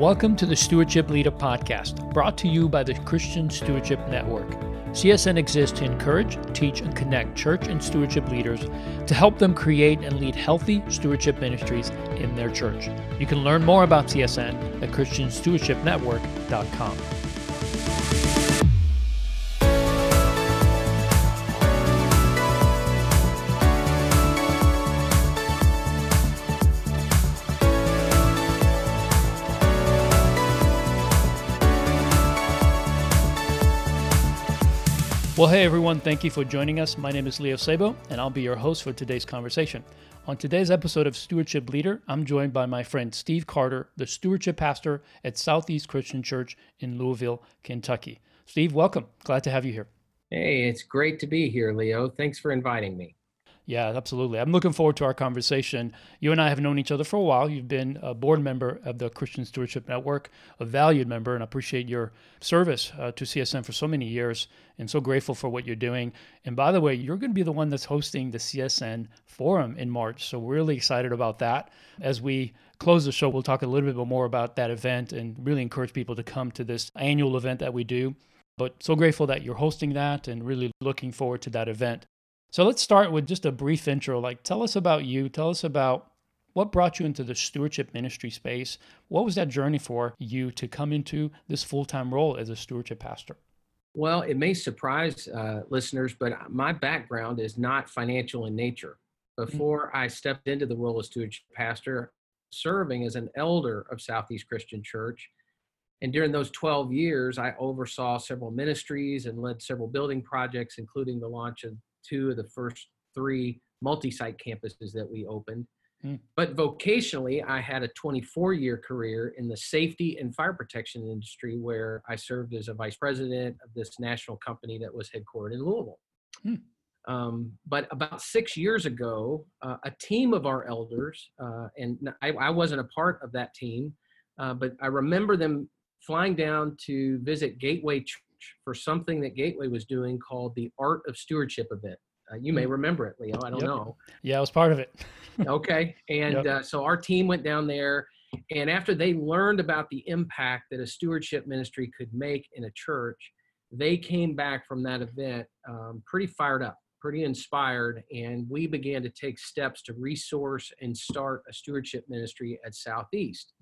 Welcome to the Stewardship Leader Podcast, brought to you by the Christian Stewardship Network. CSN exists to encourage, teach, and connect church and stewardship leaders to help them create and lead healthy stewardship ministries in their church. You can learn more about CSN at ChristianStewardshipNetwork.com. Well, hey everyone, thank you for joining us. My name is Leo Sabo, and I'll be your host for today's conversation. On today's episode of Stewardship Leader, I'm joined by my friend Steve Carter, the stewardship pastor at Southeast Christian Church in Louisville, Kentucky. Steve, welcome. Glad to have you here. Hey, it's great to be here, Leo. Thanks for inviting me. Yeah, absolutely. I'm looking forward to our conversation. You and I have known each other for a while. You've been a board member of the Christian Stewardship Network, a valued member, and I appreciate your service uh, to CSN for so many years and so grateful for what you're doing. And by the way, you're going to be the one that's hosting the CSN Forum in March. So we're really excited about that. As we close the show, we'll talk a little bit more about that event and really encourage people to come to this annual event that we do. But so grateful that you're hosting that and really looking forward to that event. So let's start with just a brief intro. Like, tell us about you. Tell us about what brought you into the stewardship ministry space. What was that journey for you to come into this full time role as a stewardship pastor? Well, it may surprise uh, listeners, but my background is not financial in nature. Mm. Before mm-hmm. I stepped into the role of stewardship pastor, serving as an elder of Southeast Christian Church. And during those 12 years, I oversaw several ministries and led several building projects, including the launch of two of the first three multi-site campuses that we opened. Mm. But vocationally, I had a 24 year career in the safety and fire protection industry where I served as a vice president of this national company that was headquartered in Louisville. Mm. Um, but about six years ago, uh, a team of our elders, uh, and I, I, wasn't a part of that team, uh, but I remember them flying down to visit Gateway Church for something that Gateway was doing called the Art of Stewardship event. Uh, you may mm. remember it, Leo. I don't yep. know. Yeah, I was part of it. okay. And yep. uh, so our team went down there. And after they learned about the impact that a stewardship ministry could make in a church, they came back from that event um, pretty fired up, pretty inspired. And we began to take steps to resource and start a stewardship ministry at Southeast.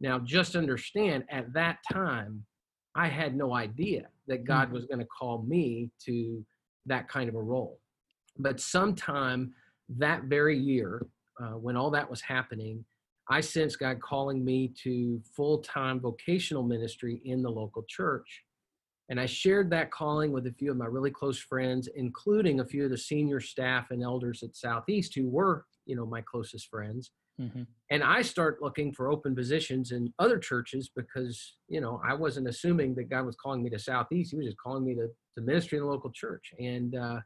Now, just understand at that time, I had no idea that God mm-hmm. was going to call me to that kind of a role. But sometime that very year, uh, when all that was happening, I sensed God calling me to full time vocational ministry in the local church. And I shared that calling with a few of my really close friends, including a few of the senior staff and elders at Southeast who were, you know, my closest friends. Mm-hmm. And I start looking for open positions in other churches because, you know, I wasn't assuming that God was calling me to Southeast. He was just calling me to, to ministry in the local church. And, uh,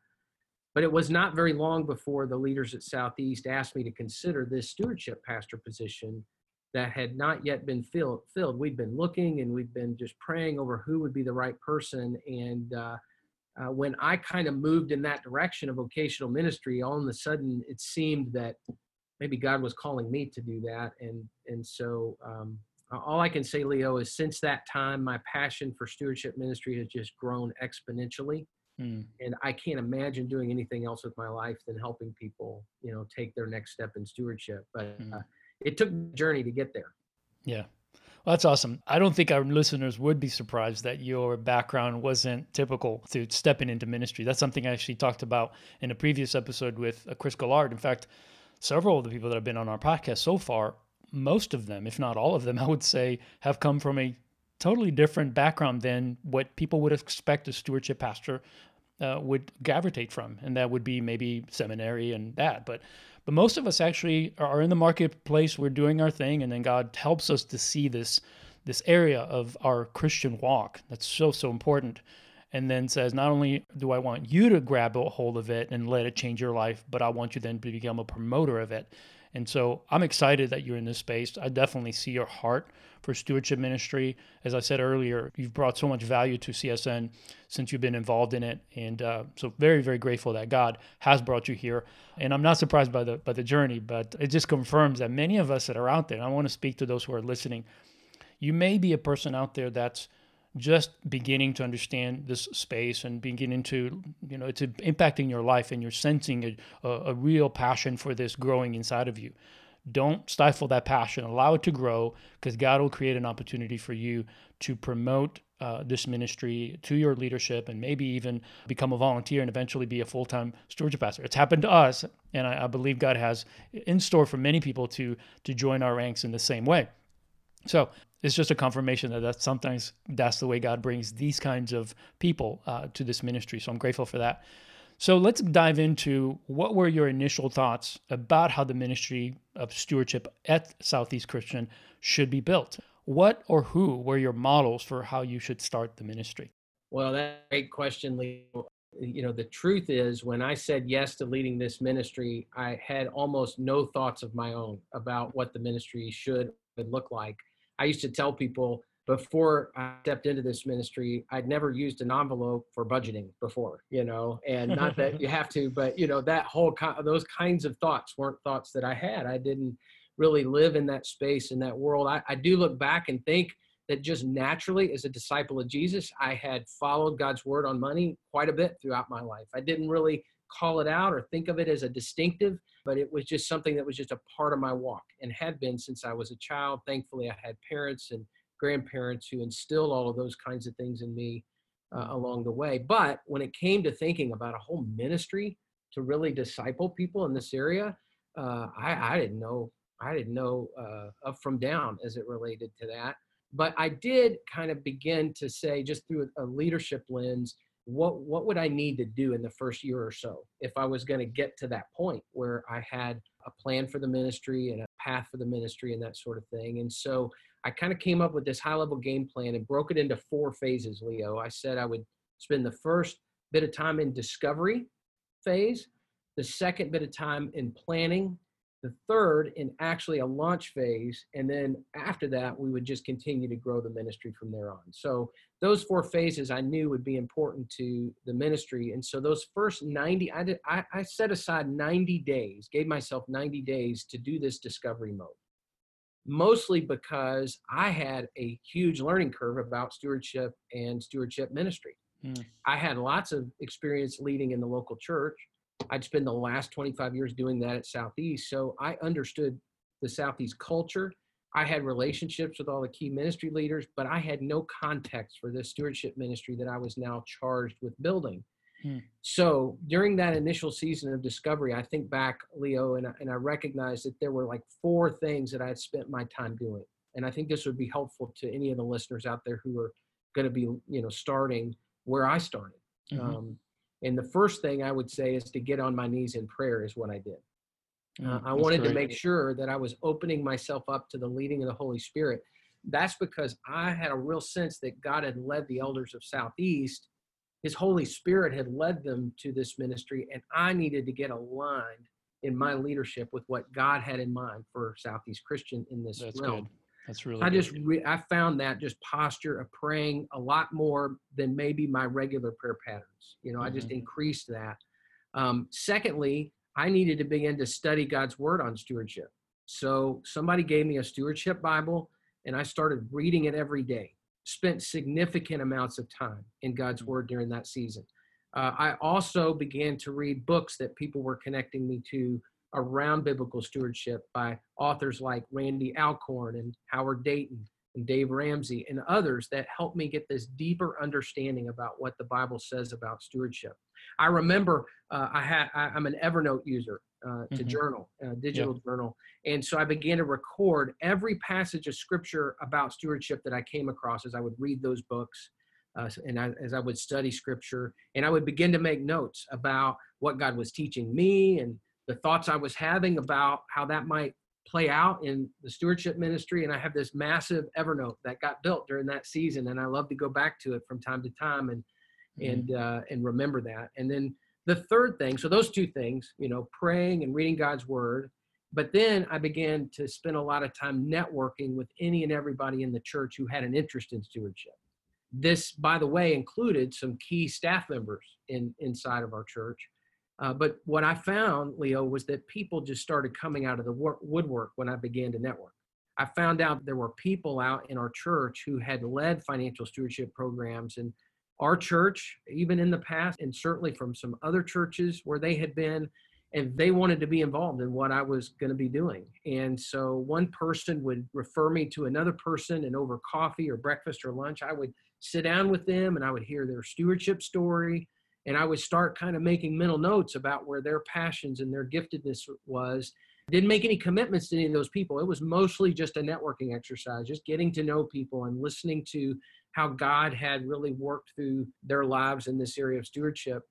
but it was not very long before the leaders at Southeast asked me to consider this stewardship pastor position that had not yet been filled. filled. We'd been looking and we'd been just praying over who would be the right person. And uh, uh, when I kind of moved in that direction of vocational ministry, all of a sudden it seemed that maybe God was calling me to do that. And and so um, all I can say, Leo, is since that time, my passion for stewardship ministry has just grown exponentially. Mm. And I can't imagine doing anything else with my life than helping people, you know, take their next step in stewardship. But mm. uh, it took a journey to get there. Yeah. Well, that's awesome. I don't think our listeners would be surprised that your background wasn't typical to stepping into ministry. That's something I actually talked about in a previous episode with uh, Chris Goulard. In fact, several of the people that have been on our podcast so far, most of them, if not all of them, I would say, have come from a totally different background than what people would expect a stewardship pastor uh, would gravitate from, and that would be maybe seminary and that. But but most of us actually are in the marketplace. We're doing our thing, and then God helps us to see this this area of our Christian walk that's so so important and then says, not only do I want you to grab a hold of it and let it change your life, but I want you then to become a promoter of it. And so I'm excited that you're in this space. I definitely see your heart for stewardship ministry. As I said earlier, you've brought so much value to CSN since you've been involved in it, and uh, so very, very grateful that God has brought you here. And I'm not surprised by the by the journey, but it just confirms that many of us that are out there. I want to speak to those who are listening you may be a person out there that's just beginning to understand this space and beginning to you know it's impacting your life and you're sensing a, a, real passion for this growing inside of you don't stifle that passion. Allow it to grow because God will create an opportunity for you to promote uh, this ministry to your leadership and maybe even become a volunteer and eventually be a full time stewardship pastor. It's happened to us, and I, I believe God has in store for many people to to join our ranks in the same way. So it's just a confirmation that that's sometimes that's the way God brings these kinds of people uh, to this ministry. So I'm grateful for that. So let's dive into what were your initial thoughts about how the ministry of stewardship at Southeast Christian should be built. What or who were your models for how you should start the ministry? Well, that's a great question, Leo. You know, the truth is, when I said yes to leading this ministry, I had almost no thoughts of my own about what the ministry should look like. I used to tell people, before I stepped into this ministry, I'd never used an envelope for budgeting before, you know, and not that you have to, but you know, that whole those kinds of thoughts weren't thoughts that I had. I didn't really live in that space in that world. I, I do look back and think that just naturally, as a disciple of Jesus, I had followed God's word on money quite a bit throughout my life. I didn't really call it out or think of it as a distinctive, but it was just something that was just a part of my walk and had been since I was a child. Thankfully, I had parents and grandparents who instilled all of those kinds of things in me uh, mm-hmm. along the way. But when it came to thinking about a whole ministry to really disciple people in this area, uh, I, I, didn't know. I didn't know uh, up from down as it related to that. But I did kind of begin to say, just through a leadership lens, what what would I need to do in the first year or so if I was going to get to that point where I had a plan for the ministry and a path for the ministry and that sort of thing. And so I kind of came up with this high level game plan and broke it into four phases, Leo. I said I would spend the first bit of time in discovery phase, the second bit of time in planning, the third in actually a launch phase, and then after that, we would just continue to grow the ministry from there on. So those four phases I knew would be important to the ministry. And so those first 90, I, did, I, I set aside 90 days, gave myself 90 days to do this discovery mode mostly because I had a huge learning curve about stewardship and stewardship ministry. Mm. I had lots of experience leading in the local church. I'd spent the last 25 years doing that at Southeast. So I understood the Southeast culture. I had relationships with all the key ministry leaders, but I had no context for this stewardship ministry that I was now charged with building. Hmm. So during that initial season of discovery, I think back, Leo, and I, and I recognized that there were like four things that I had spent my time doing. And I think this would be helpful to any of the listeners out there who are going to be, you know, starting where I started. Mm-hmm. Um, and the first thing I would say is to get on my knees in prayer is what I did. Mm, uh, I wanted great. to make sure that I was opening myself up to the leading of the Holy Spirit. That's because I had a real sense that God had led the elders of Southeast his Holy Spirit had led them to this ministry, and I needed to get aligned in my leadership with what God had in mind for Southeast Christian in this That's realm. Good. That's really. I just re- I found that just posture of praying a lot more than maybe my regular prayer patterns. You know, mm-hmm. I just mm-hmm. increased that. Um, secondly, I needed to begin to study God's Word on stewardship. So somebody gave me a stewardship Bible, and I started reading it every day spent significant amounts of time in God's mm. Word during that season. Uh, I also began to read books that people were connecting me to around biblical stewardship by authors like Randy Alcorn and Howard Dayton and Dave Ramsey and others that helped me get this deeper understanding about what the Bible says about stewardship. I remember uh, I had I, am an Evernote user uh, to mm-hmm. journal, a digital journal, and so I began to record every passage of scripture about stewardship that I came across as I would read those books. Uh, and I, as I would study scripture, and I would begin to make notes about what God was teaching me and the thoughts I was having about how that might play out in the stewardship ministry. And I have this massive Evernote that got built during that season, and I love to go back to it from time to time and mm-hmm. and uh, and remember that. And then the third thing, so those two things, you know, praying and reading God's word. But then I began to spend a lot of time networking with any and everybody in the church who had an interest in stewardship. This, by the way, included some key staff members in inside of our church. Uh, but what I found, Leo, was that people just started coming out of the work, woodwork when I began to network. I found out there were people out in our church who had led financial stewardship programs and our church, even in the past, and certainly from some other churches where they had been, and they wanted to be involved in what I was going to be doing. And so one person would refer me to another person, and over coffee or breakfast or lunch, I would sit down with them and I would hear their stewardship story. And I would start kind of making mental notes about where their passions and their giftedness was. Didn't make any commitments to any of those people. It was mostly just a networking exercise, just getting to know people and listening to how God had really worked through their lives in this area of stewardship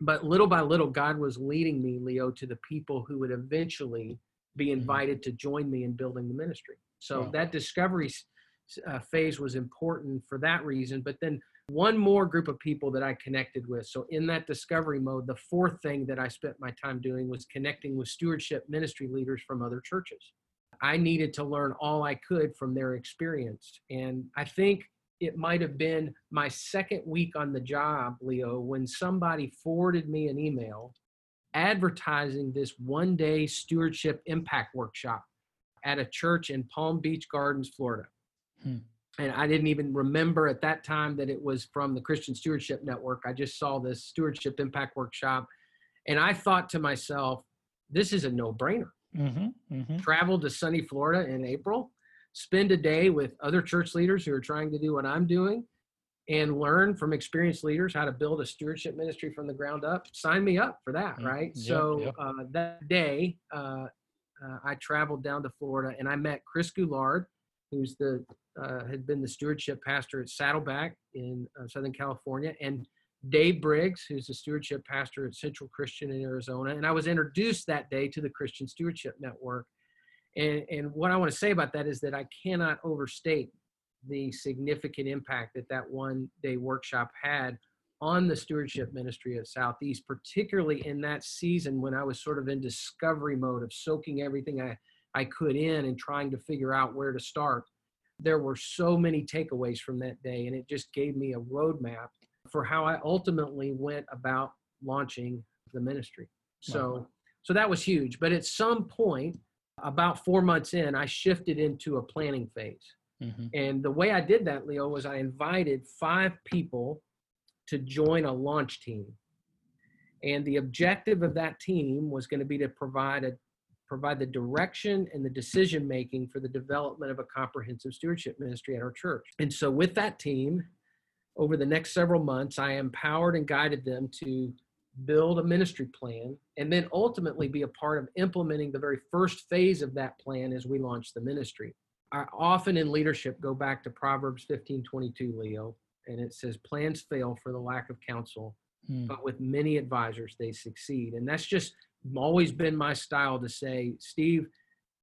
but little by little, God was leading me, Leo, to the people who would eventually be mm-hmm. invited to join me in building the ministry. So wow. that discovery uh, phase was important for that reason. But then one more group of people that I connected with. So in that discovery mode, the fourth thing that I spent my time doing was connecting with stewardship ministry leaders from other churches. I needed to learn all I could from their experience. And I think it might have been my second week on the job, Leo, when somebody forwarded me an email advertising this one day stewardship impact workshop at a church in Palm Beach Gardens, Florida. Hmm. And I didn't even remember at that time that it was from the Christian Stewardship Network. I just saw this stewardship impact workshop. And I thought to myself, this is a no brainer. Mm-hmm, mm-hmm. Travel to sunny Florida in April spend a day with other church leaders who are trying to do what I'm doing and learn from experienced leaders how to build a stewardship ministry from the ground up, sign me up for that, mm, right? Yep, so yep. Uh, that day, uh, uh, I traveled down to Florida and I met Chris Goulard, who's the uh, had been the stewardship pastor at Saddleback in uh, Southern California, and Dave Briggs, who's the stewardship pastor at Central Christian in Arizona. And I was introduced that day to the Christian Stewardship Network. And, and what I want to say about that is that I cannot overstate the significant impact that that one day workshop had on the stewardship ministry of Southeast, particularly in that season when I was sort of in discovery mode of soaking everything I, I could in and trying to figure out where to start. There were so many takeaways from that day, and it just gave me a roadmap for how I ultimately went about launching the ministry. So, wow. so that was huge. But at some point, about four months in, I shifted into a planning phase. Mm-hmm. And the way I did that, Leo, was I invited five people to join a launch team. And the objective of that team was going to be to provide a provide the direction and the decision making for the development of a comprehensive stewardship ministry at our church. And so with that team, over the next several months, I empowered and guided them to build a ministry plan, and then ultimately be a part of implementing the very first phase of that plan as we launch the ministry. I often in leadership go back to Proverbs 15 22, Leo, and it says, Plans fail for the lack of counsel, hmm. but with many advisors they succeed. And that's just always been my style to say, Steve,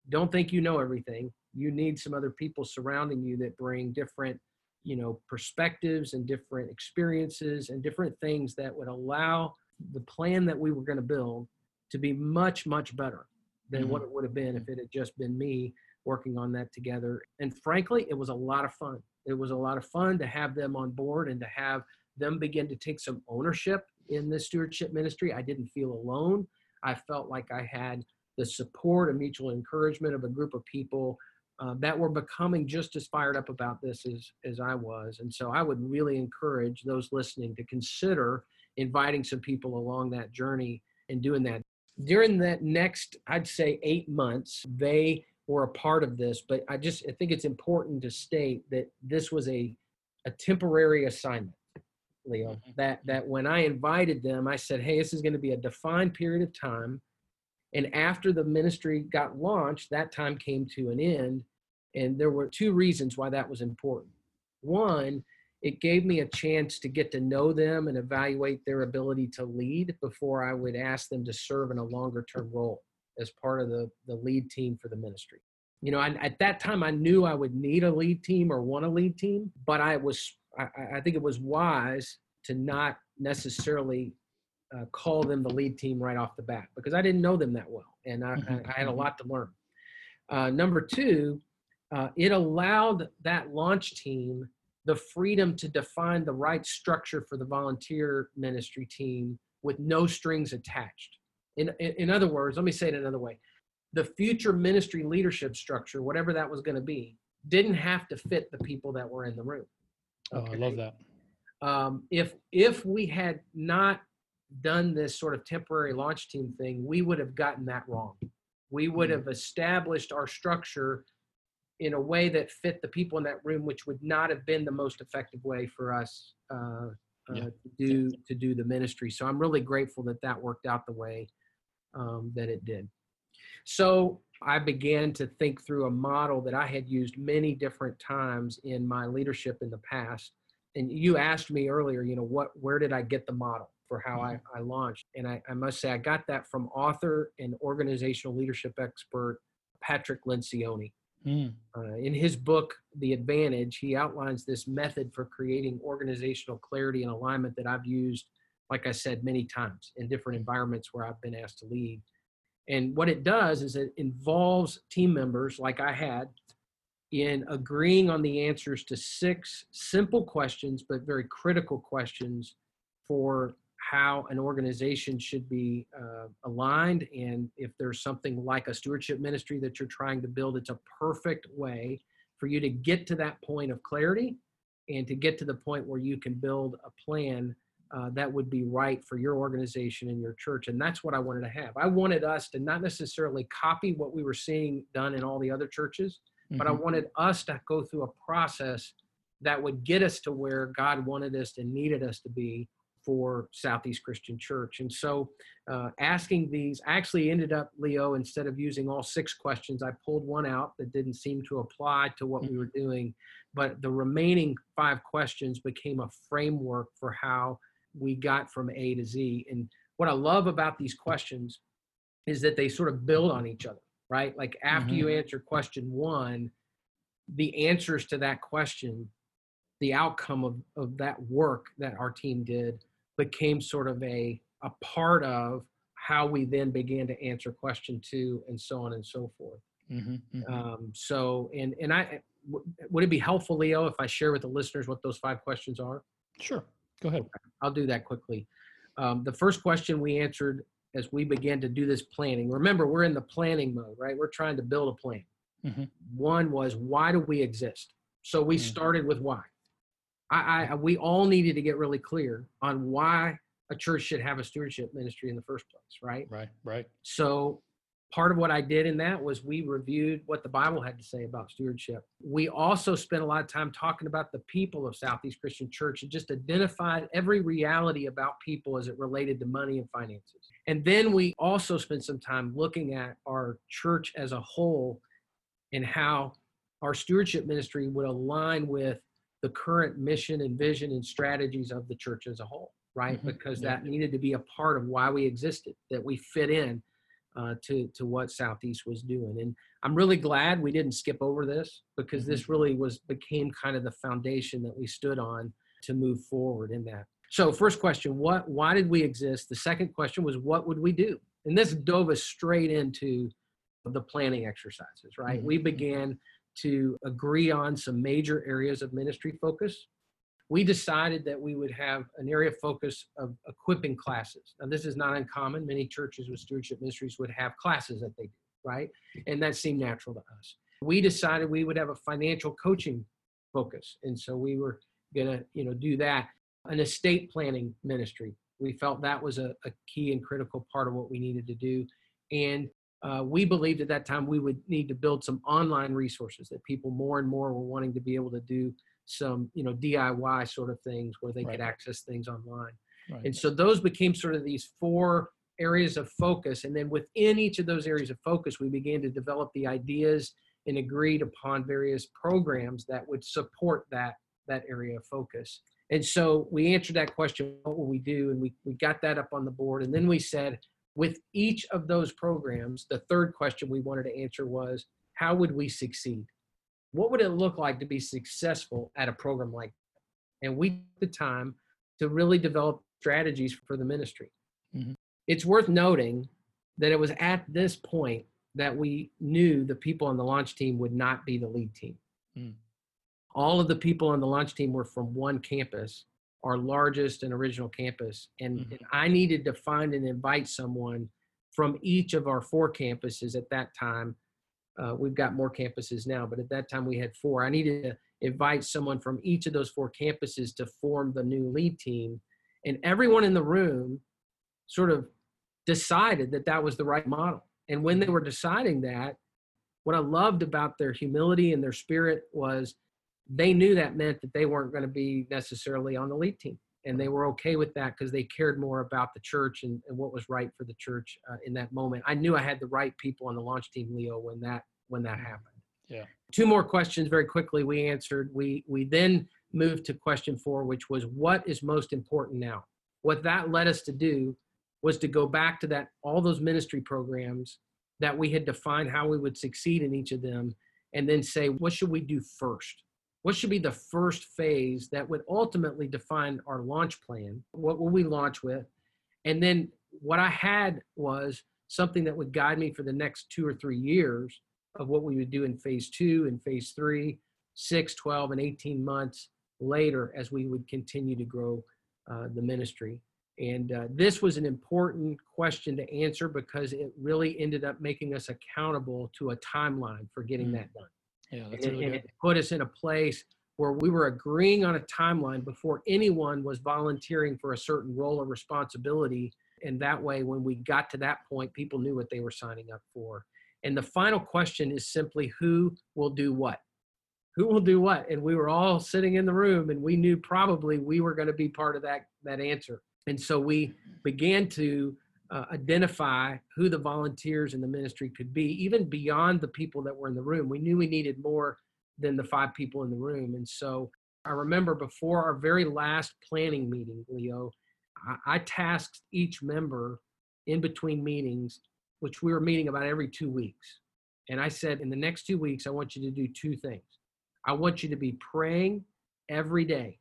don't think you know everything. You need some other people surrounding you that bring different you know perspectives and different experiences and different things that would allow the plan that we were going to build to be much much better than mm-hmm. what it would have been if it had just been me working on that together. And frankly it was a lot of fun. It was a lot of fun to have them on board and to have them begin to take some ownership in the stewardship ministry. I didn't feel alone i felt like i had the support and mutual encouragement of a group of people uh, that were becoming just as fired up about this as, as I was. And so I would really encourage those listening to consider inviting some people along that journey and doing that. During that next, I'd say eight months, they were a part of this, but I just I think it's important to state that this was a a temporary assignment, Leo. Mm-hmm. That that when I invited them, I said, hey, this is going to be a defined period of time. And after the ministry got launched, that time came to an end. And there were two reasons why that was important. One it gave me a chance to get to know them and evaluate their ability to lead before I would ask them to serve in a longer term role as part of the, the lead team for the ministry. You know, I, at that time, I knew I would need a lead team or want a lead team, but I was, I, I think it was wise to not necessarily uh, call them the lead team right off the bat because I didn't know them that well and I, mm-hmm. I had a mm-hmm. lot to learn. Uh, number two, uh, it allowed that launch team the freedom to define the right structure for the volunteer ministry team with no strings attached. In, in, in, other words, let me say it another way. the future ministry leadership structure, whatever that was going to be, didn't have to fit the people that were in the room. Okay? Oh, I love that. Um, if if we had not done this sort of temporary launch team thing, we would have gotten that wrong. We would mm-hmm. have established our structure in a way that fit the people in that room, which would not have been the most effective way for us uh, uh, yeah. to do to do the ministry. So I'm really grateful that that worked out the way um, that it did. So I began to think through a model that I had used many different times in my leadership in the past. And you asked me earlier, you know, what where did I get the model for how I, mm-hmm. I launched? And I, I must say I got that from author and organizational leadership expert Patrick Lencioni. Mm. Uh, in his book, The Advantage, he outlines this method for creating organizational clarity and alignment that I've used, like I said, many times in different environments where I've been asked to lead. And what it does is it involves team members, like I had, in agreeing on the answers to six simple questions, but very critical questions for how an organization should be uh, aligned. And if there's something like a stewardship ministry that you're trying to build, it's a perfect way for you to get to that point of clarity and to get to the point where you can build a plan uh, that would be right for your organization and your church. And that's what I wanted to have. I wanted us to not necessarily copy what we were seeing done in all the other churches, mm-hmm. but I mm-hmm. wanted us to go through a process that would get us to where God wanted us and needed us to be for Southeast Christian Church. And so, uh, asking these actually ended up, Leo, instead of using all six questions, I pulled one out that didn't seem to apply to what we mm-hmm. were doing. But the remaining five questions became a framework for how we got from A to Z. And what I love about these questions is that they sort of build on each other, right? Like after mm-hmm. you answer question one, the answers to that question, the outcome of, of that work that our team did became sort of a, a part of how we then began to answer question two and so on and so forth. Mm-hmm, mm-hmm. Um, so, and, and I, w- would it be helpful, Leo, if I share with the listeners what those five questions are? Sure. Go ahead. I'll do that quickly. Um, the first question we answered as we began to do this planning, remember, we're in the planning mode, right? We're trying to build a plan. Mm-hmm. One was, why do we exist? So we mm-hmm. started with why. I, I, we all needed to get really clear on why a church should have a stewardship ministry in the first place, right? Right, right. So part of what I did in that was we reviewed what the Bible had to say about stewardship. We also spent a lot of time talking about the people of Southeast Christian Church and just identified every reality about people as it related to money and finances. And then we also spent some time looking at our church as a whole and how our stewardship ministry would align with the current mission and vision and strategies of the church as a whole, right? Mm-hmm. Because yeah. that needed to be a part of why we existed, that we fit in uh, to to what Southeast was doing. And I'm really glad we didn't skip over this because mm-hmm. this really was became kind of the foundation that we stood on to move forward in that. So first question, what why did we exist? The second question was what would we do? And this dove us straight into the planning exercises, right? Mm-hmm. We began to agree on some major areas of ministry focus we decided that we would have an area of focus of equipping classes. Now, this is not uncommon. Many churches with stewardship ministries would have classes that they do, right? And that seemed natural to us. We decided we would have a financial coaching focus. And so we were going to, you know, do that. An estate planning ministry. We felt that was a, a key and critical part of what we needed to do. And uh, we believed at that time we would need to build some online resources that people more and more were wanting to be able to do some you know DIY sort of things where they right. could access things online. Right. And so those became sort of these four areas of focus. And then within each of those areas of focus, we began to develop the ideas and agreed upon various programs that would support that that area of focus. And so we answered that question, what will we do? And we, we got that up on the board. And then we said, with each of those programs, the third question we wanted to answer was, how would we succeed? What would it look like to be successful at a program like that? And we took the time to really develop strategies for the ministry. Mm-hmm. It's worth noting that it was at this point that we knew the people on the launch team would not be the lead team. Mm. All of the people on the launch team were from one campus, our largest and original campus. And, mm-hmm. and I needed to find and invite someone from each of our four campuses at that time. Uh, we've got more campuses now, but at that time we had four. I needed to invite someone from each of those four campuses to form the new lead team. And everyone in the room sort of decided that that was the right model. And when they were deciding that, what I loved about their humility and their spirit was they knew that meant that they weren't going to be necessarily on the lead team and they were okay with that because they cared more about the church and, and what was right for the church uh, in that moment. I knew i had the right people on the launch team leo when that when that happened. Yeah. Two more questions very quickly we answered. We we then moved to question four which was what is most important now? What that led us to do was to go back to that all those ministry programs that we had defined how we would succeed in each of them and then say what should we do first what should be the first phase that would ultimately define our launch plan? What will we launch with? And then what I had was something that would guide me for the next two or three years of what we would do in phase two and phase three, six, 12, and 18 months later as we would continue to grow uh, the ministry. And uh, this was an important question to answer because it really ended up making us accountable to a timeline for getting mm. that done. Yeah, that's and, really and it put us in a place where we were agreeing on a timeline before anyone was volunteering for a certain role or responsibility. And that way, when we got to that point, people knew what they were signing up for. And the final question is simply who will do what? Who will do what? And we were all sitting in the room and we knew probably we were going to be part of that, that answer. And so we began to uh, identify who the volunteers in the ministry could be, even beyond the people that were in the room. We knew we needed more than the five people in the room. And so I remember before our very last planning meeting, Leo, I, I tasked each member in between meetings, which we were meeting about every two weeks. And I said, in the next two weeks, I want you to do two things. I want you to be praying every day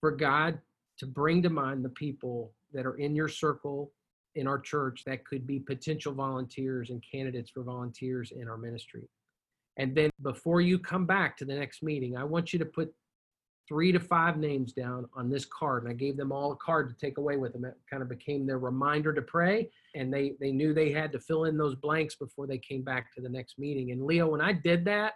for God to bring to mind the people that are in your circle in our church that could be potential volunteers and candidates for volunteers in our ministry. And then before you come back to the next meeting, I want you to put three to five names down on this card. And I gave them all a card to take away with them. It kind of became their reminder to pray. And they, they knew they had to fill in those blanks before they came back to the next meeting. And Leo, when I did that,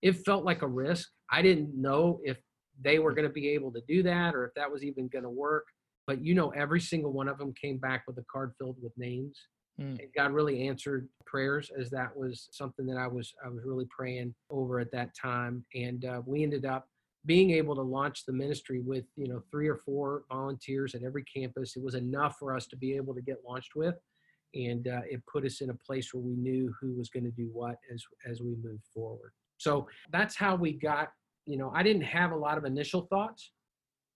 it felt like a risk. I didn't know if they were going to be able to do that or if that was even going to work but you know every single one of them came back with a card filled with names mm. god really answered prayers as that was something that i was i was really praying over at that time. And uh, we ended up being able to launch the ministry with you know three or four volunteers at every campus. It was enough for us to be able to get launched with and uh, it put us in a place where we knew who was going to do what as as we moved forward. So that's how we got you know i didn't have a lot of initial thoughts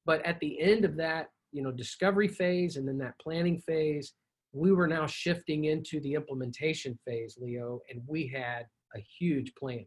but at the end of that you know discovery phase and then that planning phase. We were now shifting into the implementation phase leo and we had a huge plan.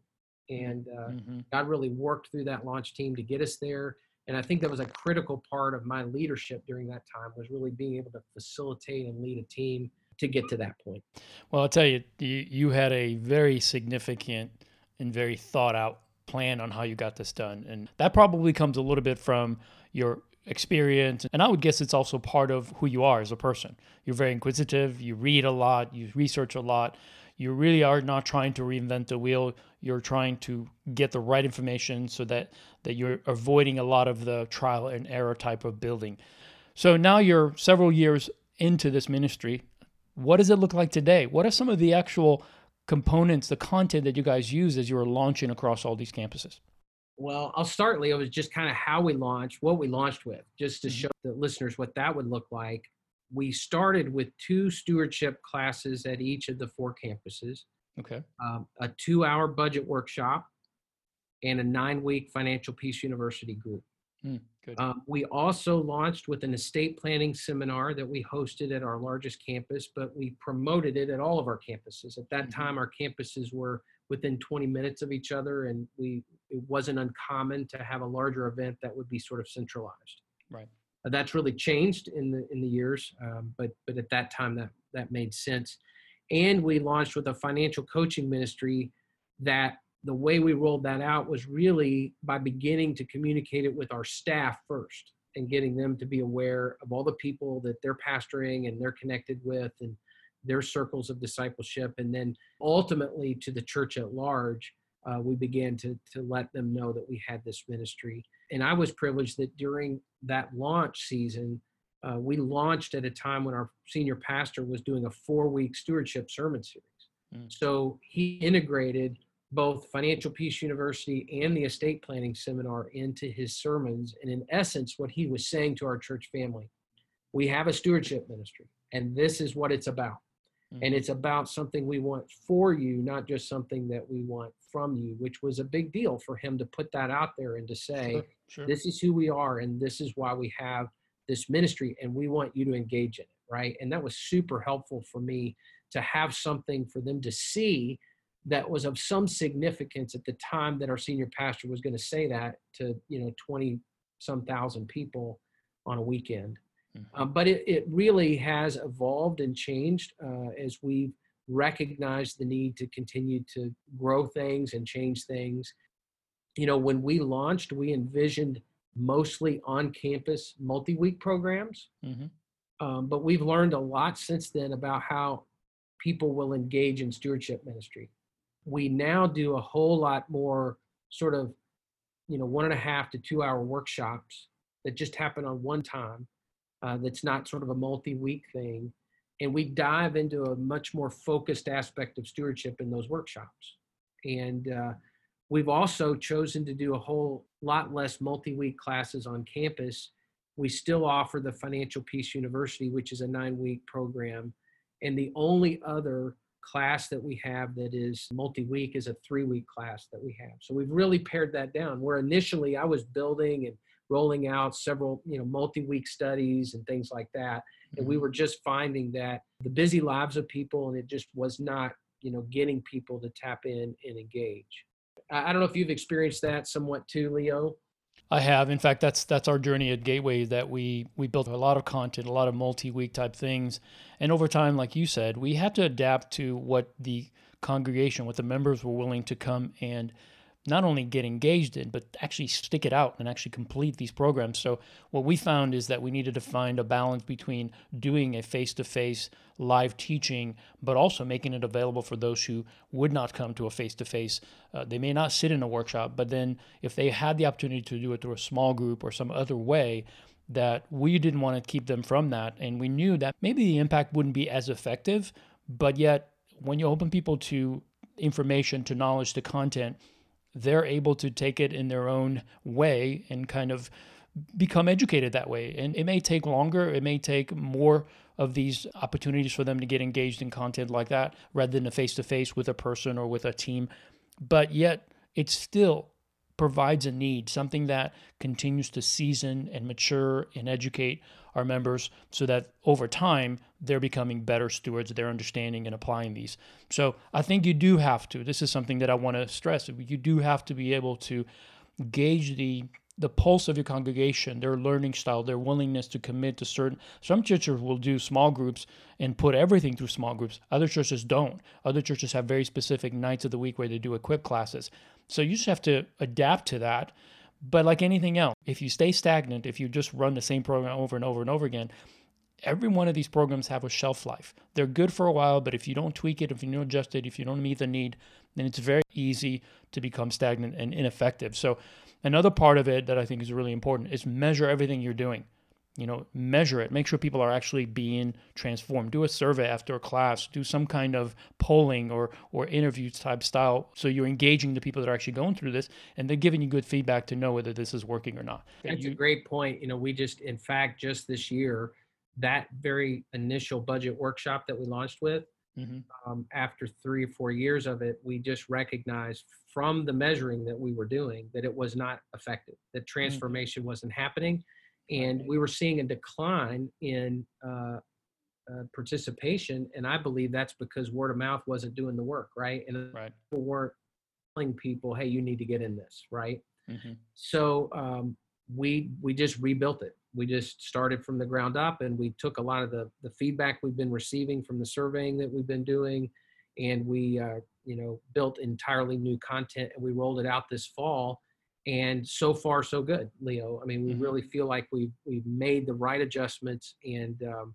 And uh, mm-hmm. god really worked through that launch team to get us there. And i think that was a critical part of my leadership during that time was really being able to facilitate and lead a team to get to that point. Well i'll tell you you, you had a very significant and very thought out plan on how you got this done. And that probably comes a little bit from your experience. And I would guess it's also part of who you are as a person. You're very inquisitive, you read a lot, you research a lot. You really are not trying to reinvent the wheel. You're trying to get the right information so that, that you're avoiding a lot of the trial and error type of building. So now you're several years into this ministry. What does it look like today? What are some of the actual components, the content that you guys use as you are launching across all these campuses? Well, I'll start, Leo, with just kind of how we launched, what we launched with, just to mm-hmm. show the listeners what that would look like. We started with two stewardship classes at each of the four campuses. Okay. Um, a two hour budget workshop and a nine week financial peace university group. Mm, um, we also launched with an estate planning seminar that we hosted at our largest campus, but we promoted it at all of our campuses. At that mm-hmm. time, our campuses were within 20 minutes of each other and we it wasn't uncommon to have a larger event that would be sort of centralized right uh, that's really changed in the in the years um, but but at that time that that made sense and we launched with a financial coaching ministry that the way we rolled that out was really by beginning to communicate it with our staff first and getting them to be aware of all the people that they're pastoring and they're connected with and their circles of discipleship, and then ultimately to the church at large. Uh, we began to to let them know that we had this ministry, and I was privileged that during that launch season, uh, we launched at a time when our senior pastor was doing a four-week stewardship sermon series. Mm. So he integrated both Financial Peace University and the estate planning seminar into his sermons. And in essence, what he was saying to our church family we have a stewardship ministry, and this is what it's about. Mm-hmm. And it's about something we want for you, not just something that we want from you, which was a big deal for him to put that out there and to say, sure, sure. this is who we are, and this is why we have this ministry, and we want you to engage in it, right? And that was super helpful for me to have something for them to see that was of some significance at the time that our senior pastor was going to say that to you know 20 some thousand people on a weekend mm-hmm. um, but it, it really has evolved and changed uh, as we've recognized the need to continue to grow things and change things you know when we launched we envisioned mostly on campus multi-week programs mm-hmm. um, but we've learned a lot since then about how people will engage in stewardship ministry we now do a whole lot more sort of you know one and a half to two hour workshops that just happen on one time uh, that's not sort of a multi-week thing and we dive into a much more focused aspect of stewardship in those workshops and uh, we've also chosen to do a whole lot less multi-week classes on campus we still offer the financial peace university which is a nine-week program and the only other class that we have that is multi-week is a three-week class that we have. So we've really pared that down. Where initially I was building and rolling out several, you know, multi-week studies and things like that, and we mm-hmm. were just finding that the busy lives of people and it just was not, you know, getting people to tap in and engage. I don't know if you've experienced that somewhat too, Leo. I have. In fact, that's that's our journey at Gateway that we we built a lot of content, a lot of multi-week type things, and over time, like you said, we had to adapt to what the congregation, what the members were willing to come and not only get engaged in, but actually stick it out and actually complete these programs. So, what we found is that we needed to find a balance between doing a face to face live teaching, but also making it available for those who would not come to a face to face. They may not sit in a workshop, but then if they had the opportunity to do it through a small group or some other way, that we didn't want to keep them from that. And we knew that maybe the impact wouldn't be as effective, but yet when you open people to information, to knowledge, to content, they're able to take it in their own way and kind of become educated that way. And it may take longer, it may take more of these opportunities for them to get engaged in content like that rather than a face to face with a person or with a team. But yet, it's still provides a need, something that continues to season and mature and educate our members so that over time they're becoming better stewards, they're understanding and applying these. So I think you do have to, this is something that I want to stress, you do have to be able to gauge the the pulse of your congregation, their learning style, their willingness to commit to certain. Some churches will do small groups and put everything through small groups. Other churches don't. Other churches have very specific nights of the week where they do equip classes. So you just have to adapt to that. But like anything else, if you stay stagnant, if you just run the same program over and over and over again, every one of these programs have a shelf life. They're good for a while, but if you don't tweak it, if you don't adjust it, if you don't meet the need, then it's very easy to become stagnant and ineffective. So Another part of it that I think is really important is measure everything you're doing. You know, measure it. Make sure people are actually being transformed. Do a survey after a class. Do some kind of polling or or interview type style. So you're engaging the people that are actually going through this, and they're giving you good feedback to know whether this is working or not. That's you, a great point. You know, we just, in fact, just this year, that very initial budget workshop that we launched with, Mm-hmm. Um, after three or four years of it, we just recognized from the measuring that we were doing that it was not effective, that mm-hmm. transformation mm-hmm. wasn't happening. And we were seeing a decline in uh, uh, participation. And I believe that's because word of mouth wasn't doing the work, right? And right. people weren't telling people, hey, you need to get in this, right? Mm-hmm. So um, we we just rebuilt it we just started from the ground up and we took a lot of the, the feedback we've been receiving from the surveying that we've been doing and we uh, you know built entirely new content and we rolled it out this fall and so far so good leo i mean we mm-hmm. really feel like we've we've made the right adjustments and um,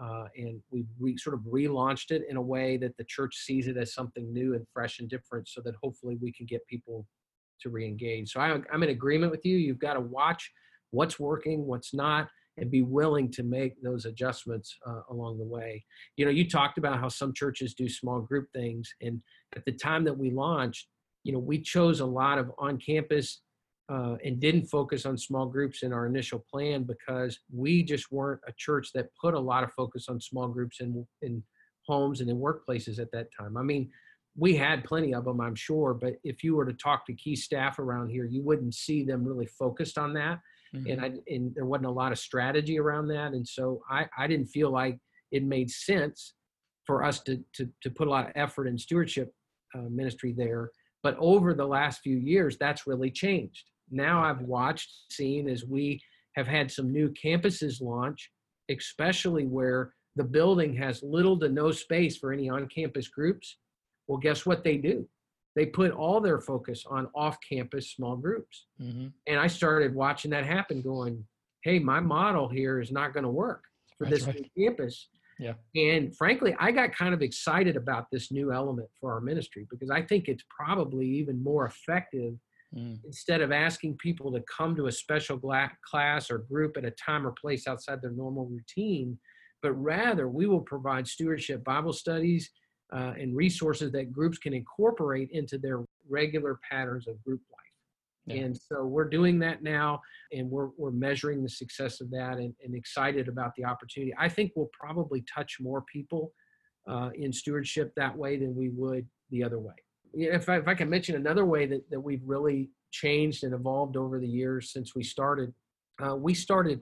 uh, and we re, sort of relaunched it in a way that the church sees it as something new and fresh and different, so that hopefully we can get people to re-engage. So I, I'm in agreement with you. You've got to watch what's working, what's not, and be willing to make those adjustments uh, along the way. You know, you talked about how some churches do small group things, and at the time that we launched, you know, we chose a lot of on-campus uh, and didn't focus on small groups in our initial plan because we just weren't a church that put a lot of focus on small groups in in homes and in workplaces at that time. I mean, we had plenty of them, I'm sure, but if you were to talk to key staff around here, you wouldn't see them really focused on that. Mm-hmm. And I and there wasn't a lot of strategy around that, and so I I didn't feel like it made sense for us to to to put a lot of effort in stewardship uh, ministry there. But over the last few years, that's really changed now I've watched, seen as we have had some new campuses launch, especially where the building has little to no space for any on campus groups. Well, guess what they do? They put all their focus on off campus small groups. Mm-hmm. And I started watching that happen, going, hey, my model here is not going to work for That's this right. campus. Yeah. And frankly, I got kind of excited about this new element for our ministry because I think it's probably even more effective Mm. Instead of asking people to come to a special class or group at a time or place outside their normal routine, but rather we will provide stewardship Bible studies uh, and resources that groups can incorporate into their regular patterns of group life. Yeah. And so we're doing that now, and we're, we're measuring the success of that and, and excited about the opportunity. I think we'll probably touch more people uh, in stewardship that way than we would the other way if I, if I can mention another way that, that we've really changed and evolved over the years since we started, uh, we started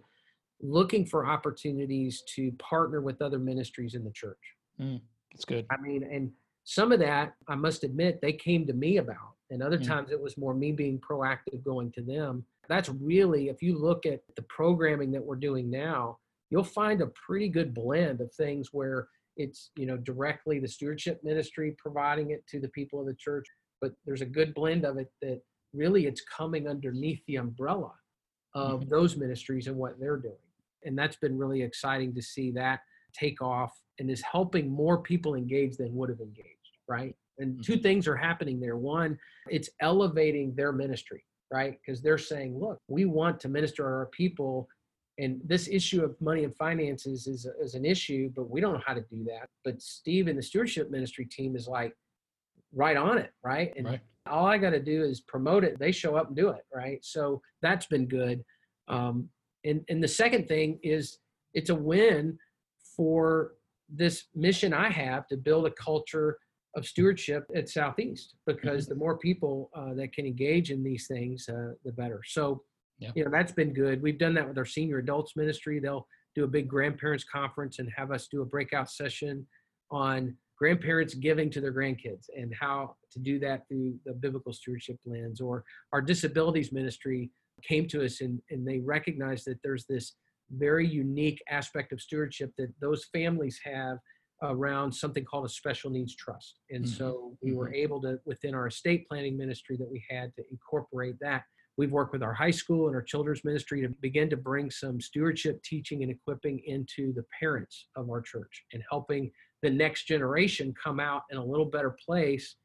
looking for opportunities to partner with other ministries in the church. Mm, that's good. I mean, and some of that, I must admit, they came to me about, and other mm. times it was more me being proactive going to them. That's really, if you look at the programming that we're doing now, you'll find a pretty good blend of things where it's you know directly the stewardship ministry providing it to the people of the church but there's a good blend of it that really it's coming underneath the umbrella of mm-hmm. those ministries and what they're doing and that's been really exciting to see that take off and is helping more people engage than would have engaged right and mm-hmm. two things are happening there one it's elevating their ministry right because they're saying look we want to minister to our people and this issue of money and finances is, is an issue but we don't know how to do that. But steve and the stewardship ministry team is like right on it right? And right. all i got to do is promote it. They show up and do it right? So that's been good. Um, and and the second thing is it's a win for this mission i have to build a culture of stewardship at southeast because mm-hmm. the more people uh, that can engage in these things uh, the better. So yeah. You know, that's been good. We've done that with our senior adults ministry. They'll do a big grandparents conference and have us do a breakout session on grandparents giving to their grandkids and how to do that through the biblical stewardship lens. Or our disabilities ministry came to us and, and they recognized that there's this very unique aspect of stewardship that those families have around something called a special needs trust. And mm-hmm. so we were mm-hmm. able to, within our estate planning ministry that we had, to incorporate that We've worked with our high school and our children's ministry to begin to bring some stewardship teaching and equipping into the parents of our church and helping the next generation come out in a little better place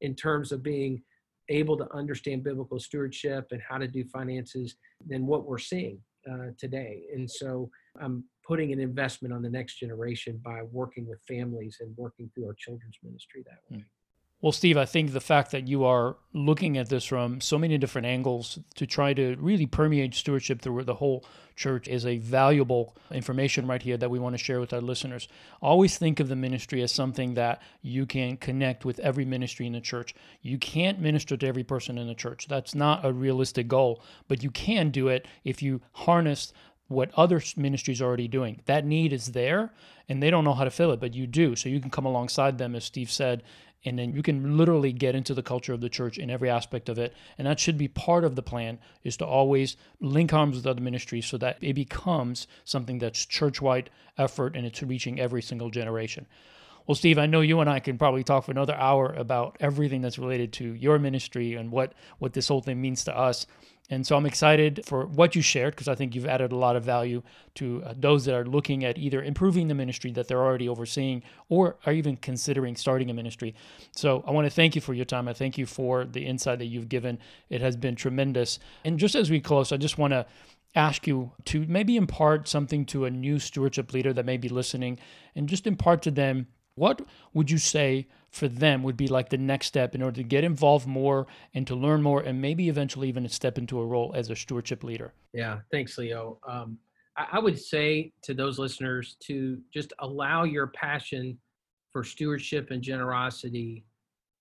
in terms of being able to understand biblical stewardship and how to do finances than what we're seeing uh, today. And so I'm putting an investment on the next generation by working with families and working through our children's ministry that way. Mm. Well, Steve, I think the fact that you are looking at this from so many different angles to try to really permeate stewardship through the whole church is a valuable information right here that we want to share with our listeners. Always think of the ministry as something that you can connect with every ministry in the church. You can't minister to every person in the church. That's not a realistic goal, but you can do it if you harness what other ministries are already doing. That need is there and they don't know how to fill it, but you do. So you can come alongside them, as Steve said, and then you can literally get into the culture of the church in every aspect of it. And that should be part of the plan is to always link arms with other ministries so that it becomes something that's church-wide effort and it's reaching every single generation Well, Steve, I know you and I can probably talk for another hour about everything that's related to your ministry and what what this whole thing means to us. And so I'm excited for what you shared because I think you've added a lot of value to uh, those that are looking at either improving the ministry that they're already overseeing or are even considering starting a ministry. So I want to thank you for your time. I thank you for the insight that you've given. It has been tremendous. And just as we close, I just want to ask you to maybe impart something to a new stewardship leader that may be listening and just impart to them what would you say for them would be like the next step in order to get involved more and to learn more and maybe eventually even step into a role as a stewardship leader? Yeah, thanks, Leo. Um, I, I would say to those listeners to just allow your passion for stewardship and generosity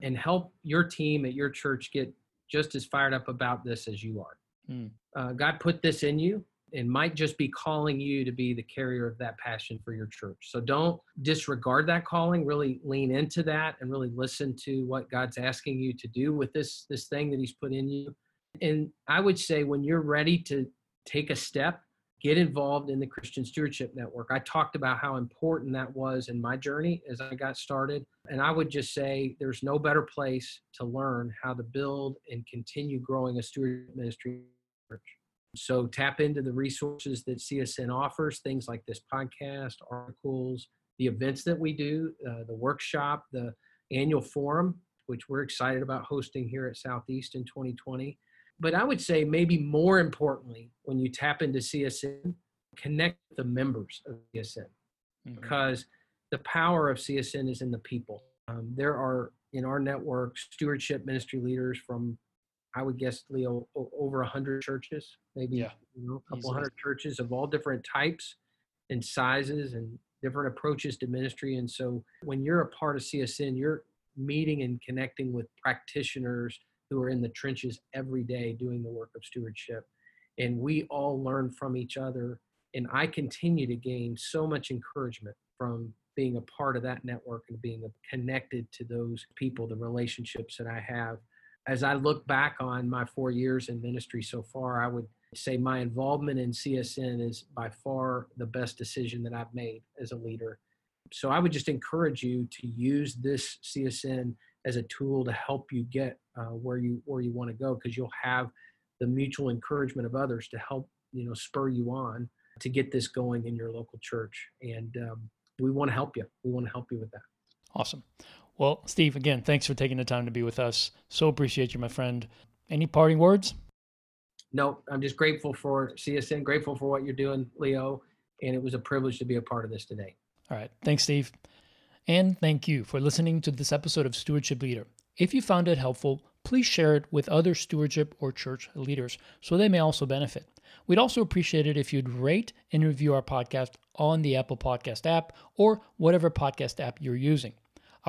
and help your team at your church get just as fired up about this as you are. Mm. Uh, God put this in you and might just be calling you to be the carrier of that passion for your church. So don't disregard that calling, really lean into that and really listen to what God's asking you to do with this this thing that he's put in you. And I would say when you're ready to take a step, get involved in the Christian Stewardship Network. I talked about how important that was in my journey as I got started. And I would just say there's no better place to learn how to build and continue growing a stewardship ministry church. So tap into the resources that CSN offers, things like this podcast, articles, the events that we do, uh, the workshop, the annual forum, which we're excited about hosting here at Southeast in 2020. But I would say maybe more importantly, when you tap into CSN, connect the members of CSN mm-hmm. because the power of CSN is in the people. Um, there are in our network stewardship ministry leaders from I would guess, Leo, over a hundred churches, maybe yeah. you know, a couple Easily. hundred churches of all different types and sizes and different approaches to ministry. And so when you're a part of CSN, you're meeting and connecting with practitioners who are in the trenches every day doing the work of stewardship. And we all learn from each other. And I continue to gain so much encouragement from being a part of that network and being connected to those people, the relationships that I have as I look back on my four years in ministry so far, I would say my involvement in CSN is by far the best decision that I've made as a leader. So I would just encourage you to use this CSN as a tool to help you get uh, where you where you want to go because you'll have the mutual encouragement of others to help you know spur you on to get this going in your local church. And um, we want to help you. We want to help you with that. Awesome well, Steve, again, thanks for taking the time to be with us. So appreciate you, my friend. Any parting words? No, I'm just grateful for CSN, grateful for what you're doing, Leo, and it was a privilege to be a part of this today. All right. Thanks, Steve. And thank you for listening to this episode of Stewardship Leader. If you found it helpful, please share it with other stewardship or church leaders so they may also benefit. We'd also appreciate it if you'd rate and review our podcast on the Apple Podcast app or whatever podcast app you're using.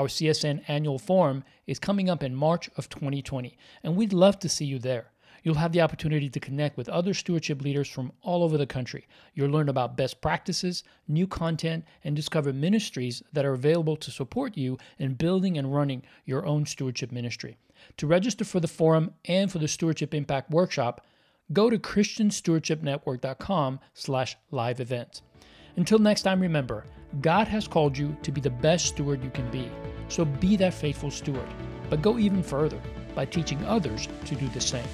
Our CSN annual forum is coming up in March of 2020, and we'd love to see you there. You'll have the opportunity to connect with other stewardship leaders from all over the country. You'll learn about best practices, new content, and discover ministries that are available to support you in building and running your own stewardship ministry. To register for the forum and for the Stewardship Impact Workshop, go to christianstewardshipnetwork.com slash live events. Until next time, remember, God has called you to be the best steward you can be. So be that faithful steward, but go even further by teaching others to do the same.